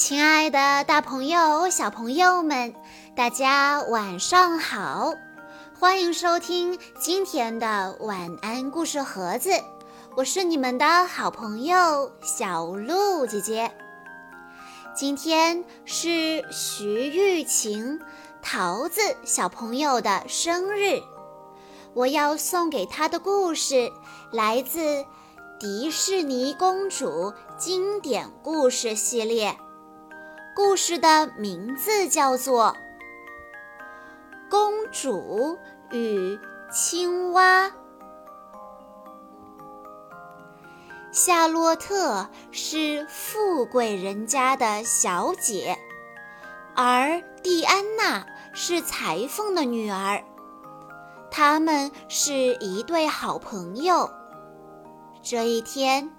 亲爱的，大朋友、小朋友们，大家晚上好！欢迎收听今天的晚安故事盒子，我是你们的好朋友小鹿姐姐。今天是徐玉琴、桃子小朋友的生日，我要送给她的故事来自《迪士尼公主经典故事系列》，故事的名字叫做《公主与青蛙》。夏洛特是富贵人家的小姐，而蒂安娜是裁缝的女儿。他们是一对好朋友。这一天，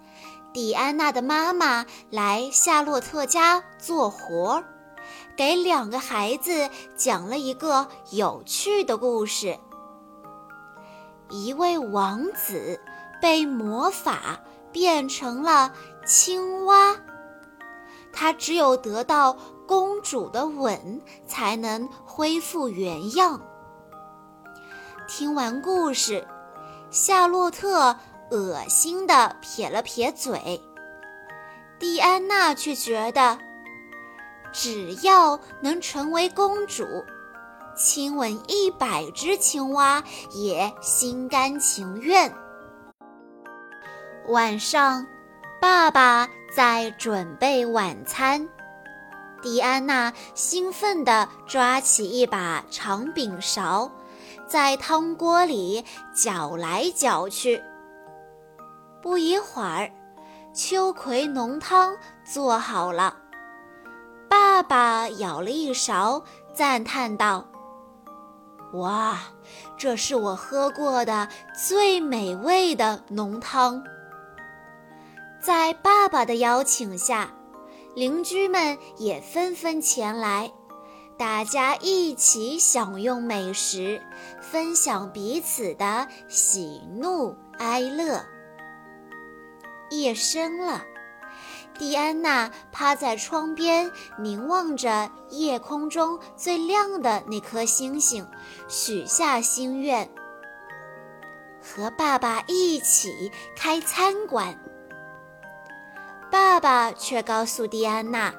蒂安娜的妈妈来夏洛特家做活儿，给两个孩子讲了一个有趣的故事：一位王子被魔法。变成了青蛙，他只有得到公主的吻，才能恢复原样。听完故事，夏洛特恶心地撇了撇嘴，蒂安娜却觉得，只要能成为公主，亲吻一百只青蛙也心甘情愿。晚上，爸爸在准备晚餐。蒂安娜兴奋地抓起一把长柄勺，在汤锅里搅来搅去。不一会儿，秋葵浓汤做好了。爸爸舀了一勺，赞叹道：“哇，这是我喝过的最美味的浓汤。”在爸爸的邀请下，邻居们也纷纷前来，大家一起享用美食，分享彼此的喜怒哀乐。夜深了，蒂安娜趴在窗边，凝望着夜空中最亮的那颗星星，许下心愿：和爸爸一起开餐馆。爸爸却告诉蒂安娜：“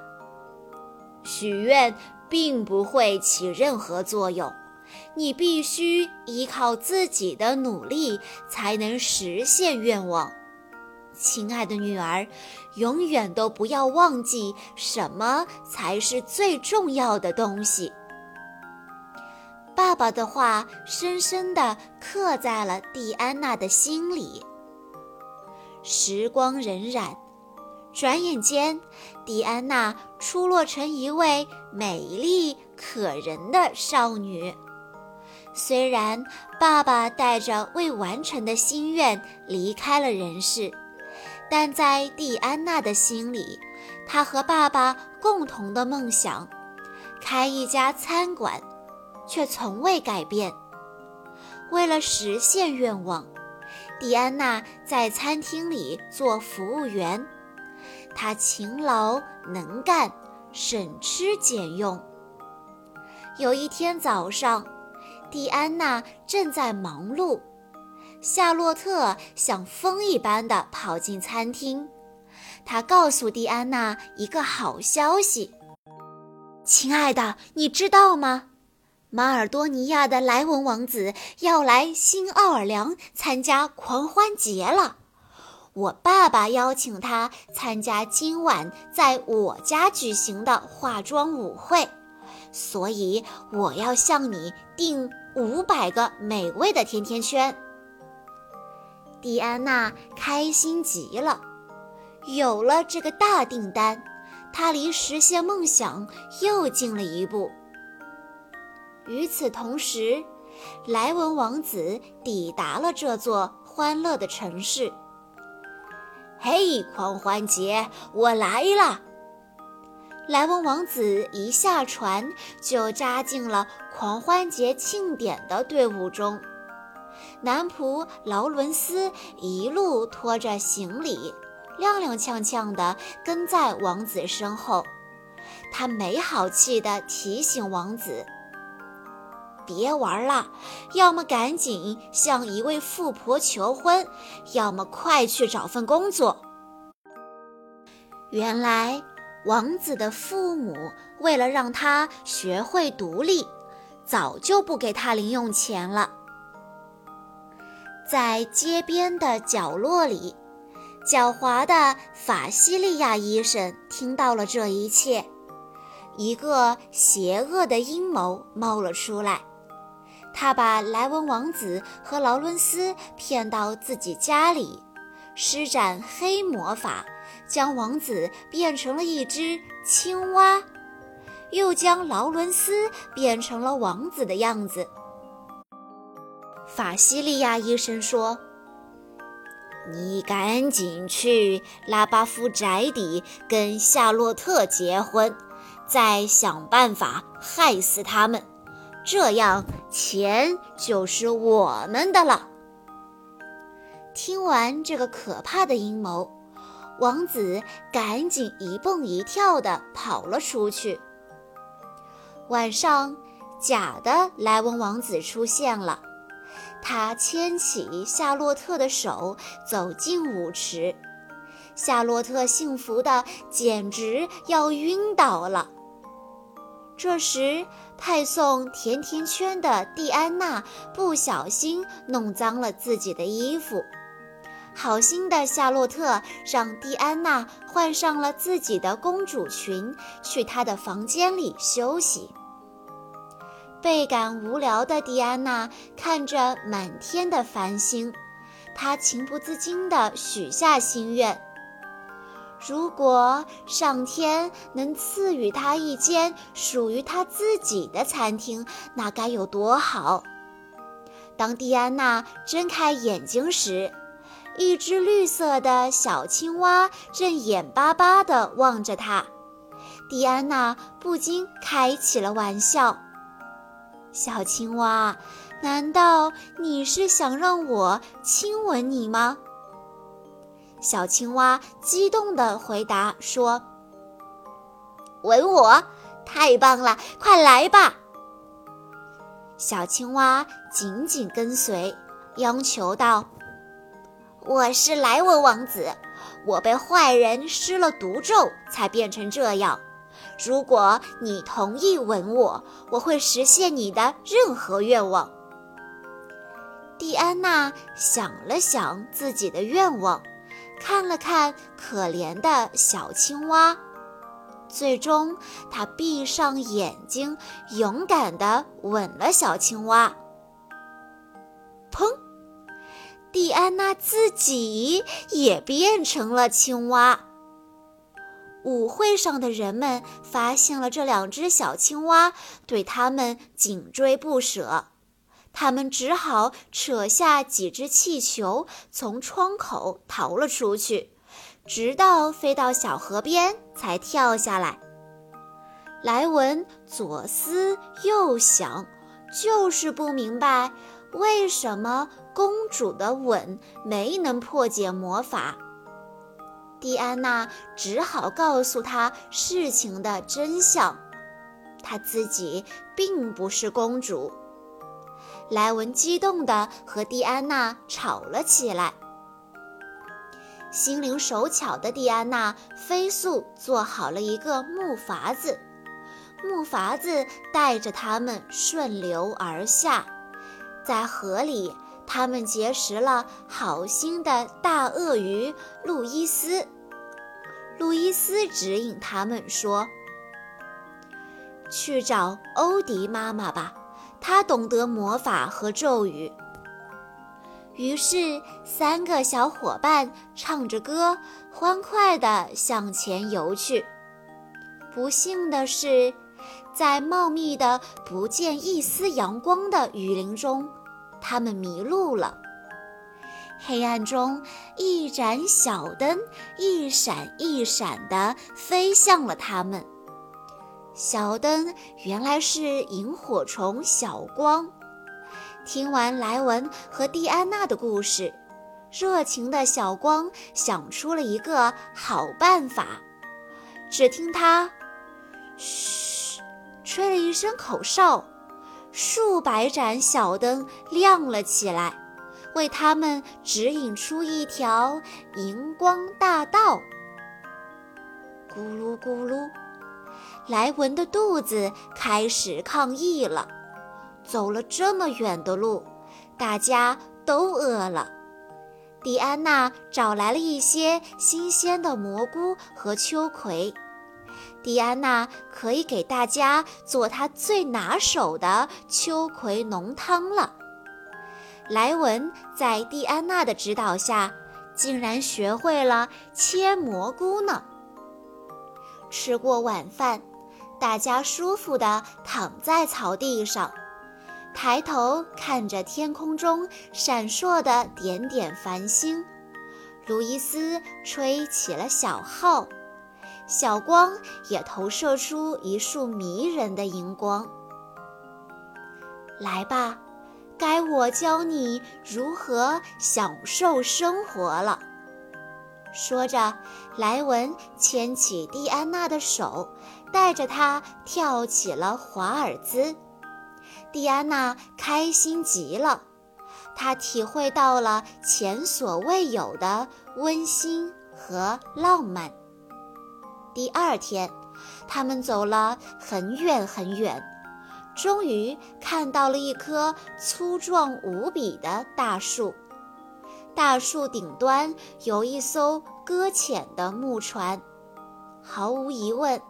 许愿并不会起任何作用，你必须依靠自己的努力才能实现愿望。亲爱的女儿，永远都不要忘记什么才是最重要的东西。”爸爸的话深深地刻在了蒂安娜的心里。时光荏苒。转眼间，蒂安娜出落成一位美丽可人的少女。虽然爸爸带着未完成的心愿离开了人世，但在蒂安娜的心里，她和爸爸共同的梦想——开一家餐馆，却从未改变。为了实现愿望，蒂安娜在餐厅里做服务员。她勤劳能干，省吃俭用。有一天早上，蒂安娜正在忙碌，夏洛特像风一般的跑进餐厅。他告诉蒂安娜一个好消息：“亲爱的，你知道吗？马尔多尼亚的莱文王子要来新奥尔良参加狂欢节了。”我爸爸邀请他参加今晚在我家举行的化妆舞会，所以我要向你订五百个美味的甜甜圈。蒂安娜开心极了，有了这个大订单，她离实现梦想又近了一步。与此同时，莱文王子抵达了这座欢乐的城市。嘿，狂欢节，我来了！莱文王子一下船就扎进了狂欢节庆典的队伍中，男仆劳伦斯一路拖着行李，踉踉跄跄地跟在王子身后，他没好气地提醒王子：“别玩了，要么赶紧向一位富婆求婚，要么快去找份工作。”原来，王子的父母为了让他学会独立，早就不给他零用钱了。在街边的角落里。狡猾的法西利亚医生听到了这一切，一个邪恶的阴谋冒了出来。他把莱文王子和劳伦斯骗到自己家里，施展黑魔法，将王子变成了一只青蛙，又将劳伦斯变成了王子的样子。法西利亚医生说。你赶紧去拉巴夫宅邸跟夏洛特结婚，再想办法害死他们，这样钱就是我们的了。听完这个可怕的阴谋，王子赶紧一蹦一跳地跑了出去。晚上，假的莱文王子出现了。他牵起夏洛特的手，走进舞池。夏洛特幸福的简直要晕倒了。这时，派送甜甜圈的蒂安娜不小心弄脏了自己的衣服。好心的夏洛特让蒂安娜换上了自己的公主裙，去她的房间里休息。倍感无聊的蒂安娜看着满天的繁星，她情不自禁地许下心愿：如果上天能赐予她一间属于她自己的餐厅，那该有多好！当蒂安娜睁开眼睛时，一只绿色的小青蛙正眼巴巴地望着她。蒂安娜不禁开起了玩笑。小青蛙，难道你是想让我亲吻你吗？小青蛙激动地回答说：“吻我，太棒了，快来吧！”小青蛙紧紧跟随，央求道：“我是莱文王子，我被坏人施了毒咒，才变成这样。”如果你同意吻我，我会实现你的任何愿望。蒂安娜想了想自己的愿望，看了看可怜的小青蛙，最终她闭上眼睛，勇敢地吻了小青蛙。砰！蒂安娜自己也变成了青蛙。舞会上的人们发现了这两只小青蛙，对它们紧追不舍。他们只好扯下几只气球，从窗口逃了出去，直到飞到小河边才跳下来。莱文左思右想，就是不明白为什么公主的吻没能破解魔法。蒂安娜只好告诉他事情的真相，她自己并不是公主。莱文激动地和蒂安娜吵了起来。心灵手巧的蒂安娜飞速做好了一个木筏子，木筏子带着他们顺流而下，在河里。他们结识了好心的大鳄鱼路易斯。路易斯指引他们说：“去找欧迪妈妈吧，她懂得魔法和咒语。”于是，三个小伙伴唱着歌，欢快地向前游去。不幸的是，在茂密的、不见一丝阳光的雨林中。他们迷路了。黑暗中，一盏小灯一闪一闪地飞向了他们。小灯原来是萤火虫小光。听完莱文和蒂安娜的故事，热情的小光想出了一个好办法。只听他：“嘘，吹了一声口哨，数百盏小灯亮了起来，为他们指引出一条荧光大道。咕噜咕噜，莱文的肚子开始抗议了。走了这么远的路，大家都饿了。蒂安娜找来了一些新鲜的蘑菇和秋葵。蒂安娜可以给大家做她最拿手的秋葵浓汤了。莱文在蒂安娜的指导下，竟然学会了切蘑菇呢。吃过晚饭，大家舒服地躺在草地上。抬头看着天空中闪烁的点点繁星，路易斯吹起了小号，小光也投射出一束迷人的荧光。来吧，该我教你如何享受生活了。说着，莱文牵起蒂安娜的手，带着她跳起了华尔兹。蒂安娜开心极了，她体会到了前所未有的温馨和浪漫。第二天，他们走了很远很远，终于看到了一棵粗壮无比的大树。大树顶端有一艘搁浅的木船，毫无疑问，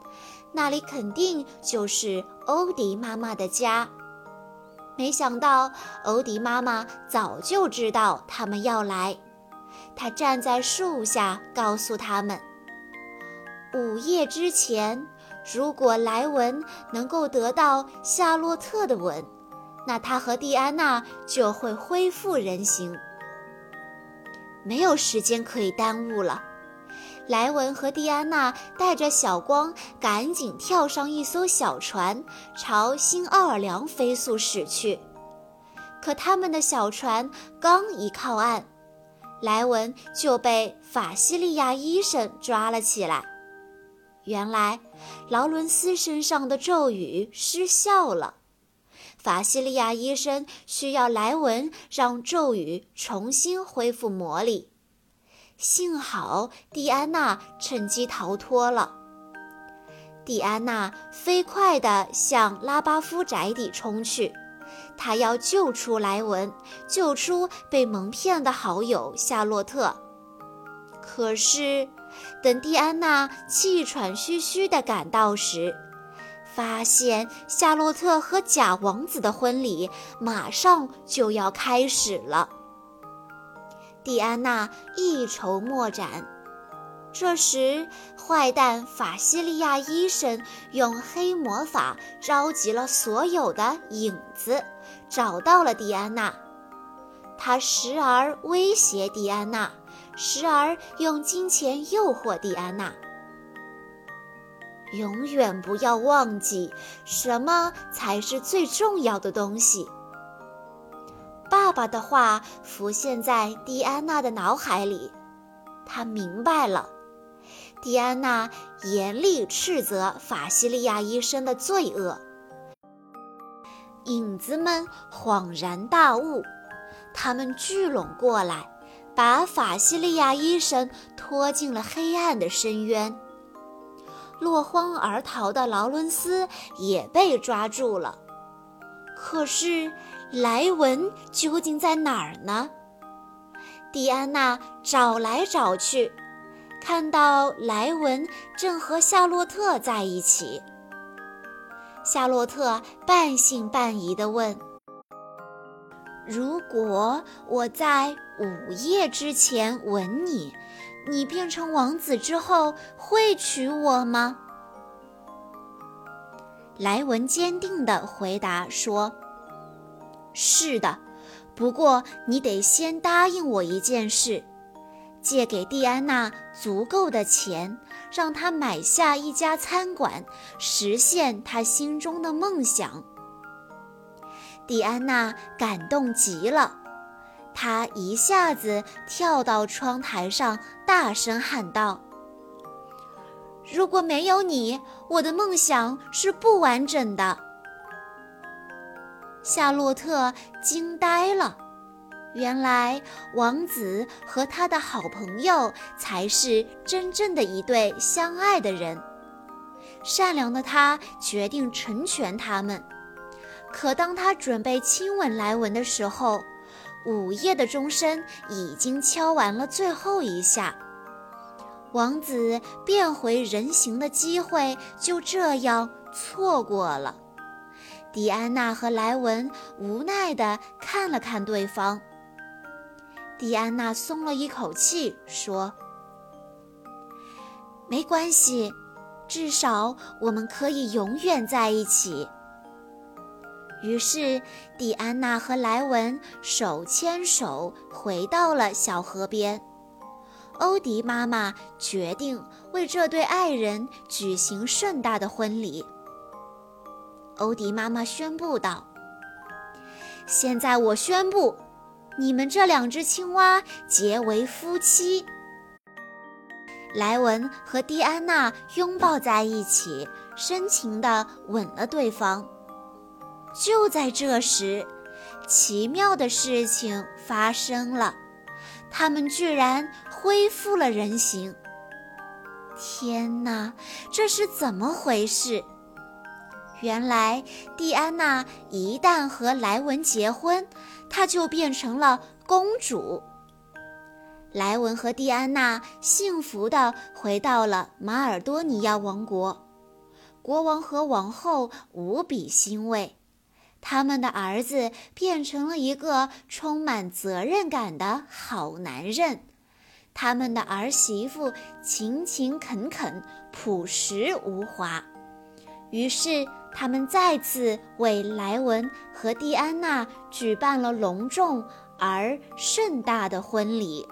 那里肯定就是欧迪妈妈的家。没想到欧迪妈妈早就知道他们要来，她站在树下告诉他们：午夜之前，如果莱文能够得到夏洛特的吻，那他和蒂安娜就会恢复人形。没有时间可以耽误了。莱文和蒂安娜带着小光，赶紧跳上一艘小船，朝新奥尔良飞速驶去。可他们的小船刚一靠岸，莱文就被法西利亚医生抓了起来。原来，劳伦斯身上的咒语失效了。法西利亚医生需要莱文让咒语重新恢复魔力。幸好蒂安娜趁机逃脱了。蒂安娜飞快地向拉巴夫宅邸冲去，她要救出莱文，救出被蒙骗的好友夏洛特。可是，等蒂安娜气喘吁吁地赶到时，发现夏洛特和假王子的婚礼马上就要开始了。蒂安娜一筹莫展。这时，坏蛋法西利亚医生用黑魔法召集了所有的影子，找到了蒂安娜。他时而威胁蒂安娜，时而用金钱诱惑蒂安娜。永远不要忘记，什么才是最重要的东西。爸爸的话浮现在蒂安娜的脑海里，她明白了。蒂安娜严厉斥责法西利亚医生的罪恶。影子们恍然大悟，他们聚拢过来，把法西利亚医生拖进了黑暗的深渊。落荒而逃的劳伦斯也被抓住了，可是。莱文究竟在哪儿呢？蒂安娜找来找去，看到莱文正和夏洛特在一起。夏洛特半信半疑地问：“如果我在午夜之前吻你，你变成王子之后会娶我吗？”莱文坚定地回答说。是的，不过你得先答应我一件事，借给蒂安娜足够的钱，让她买下一家餐馆，实现她心中的梦想。蒂安娜感动极了，她一下子跳到窗台上，大声喊道：“如果没有你，我的梦想是不完整的。夏洛特惊呆了，原来王子和他的好朋友才是真正的一对相爱的人。善良的他决定成全他们。可当他准备亲吻莱文的时候，午夜的钟声已经敲完了最后一下。王子变回人形的机会就这样错过了。迪安娜和莱文无奈地看了看对方。迪安娜松了一口气，说：“没关系，至少我们可以永远在一起。”于是，蒂安娜和莱文手牵手回到了小河边。欧迪妈妈决定为这对爱人举行盛大的婚礼。欧迪妈妈宣布道：“现在我宣布，你们这两只青蛙结为夫妻。”莱文和蒂安娜拥抱在一起，深情地吻了对方。就在这时，奇妙的事情发生了，他们居然恢复了人形。天哪，这是怎么回事？原来，蒂安娜一旦和莱文结婚，她就变成了公主。莱文和蒂安娜幸福地回到了马尔多尼亚王国，国王和王后无比欣慰。他们的儿子变成了一个充满责任感的好男人，他们的儿媳妇勤勤恳恳、朴实无华。于是，他们再次为莱文和蒂安娜举办了隆重而盛大的婚礼。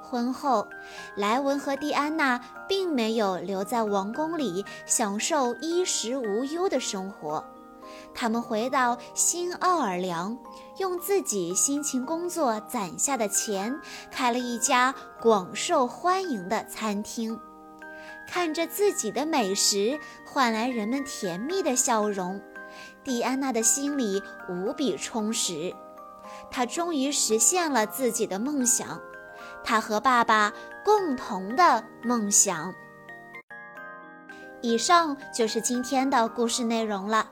婚后，莱文和蒂安娜并没有留在王宫里享受衣食无忧的生活。他们回到新奥尔良，用自己辛勤工作攒下的钱，开了一家广受欢迎的餐厅。看着自己的美食换来人们甜蜜的笑容，蒂安娜的心里无比充实。她终于实现了自己的梦想，她和爸爸共同的梦想。以上就是今天的故事内容了。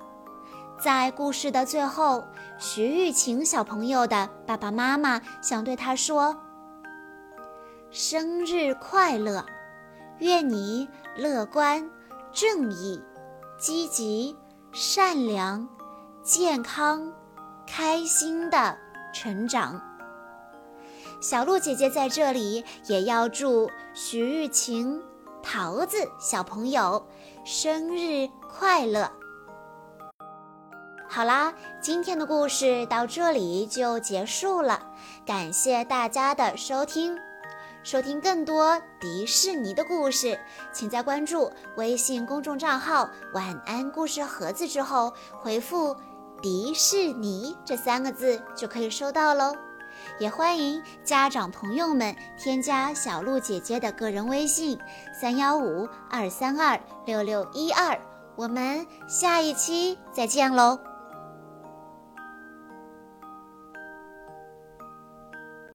在故事的最后，徐玉晴小朋友的爸爸妈妈想对他说：“生日快乐！愿你乐观、正义、积极、善良、健康、开心的成长。”小鹿姐姐在这里也要祝徐玉晴、桃子小朋友生日快乐！好啦，今天的故事到这里就结束了，感谢大家的收听。收听更多迪士尼的故事，请在关注微信公众账号“晚安故事盒子”之后回复“迪士尼”这三个字就可以收到喽。也欢迎家长朋友们添加小鹿姐姐的个人微信：三幺五二三二六六一二。我们下一期再见喽！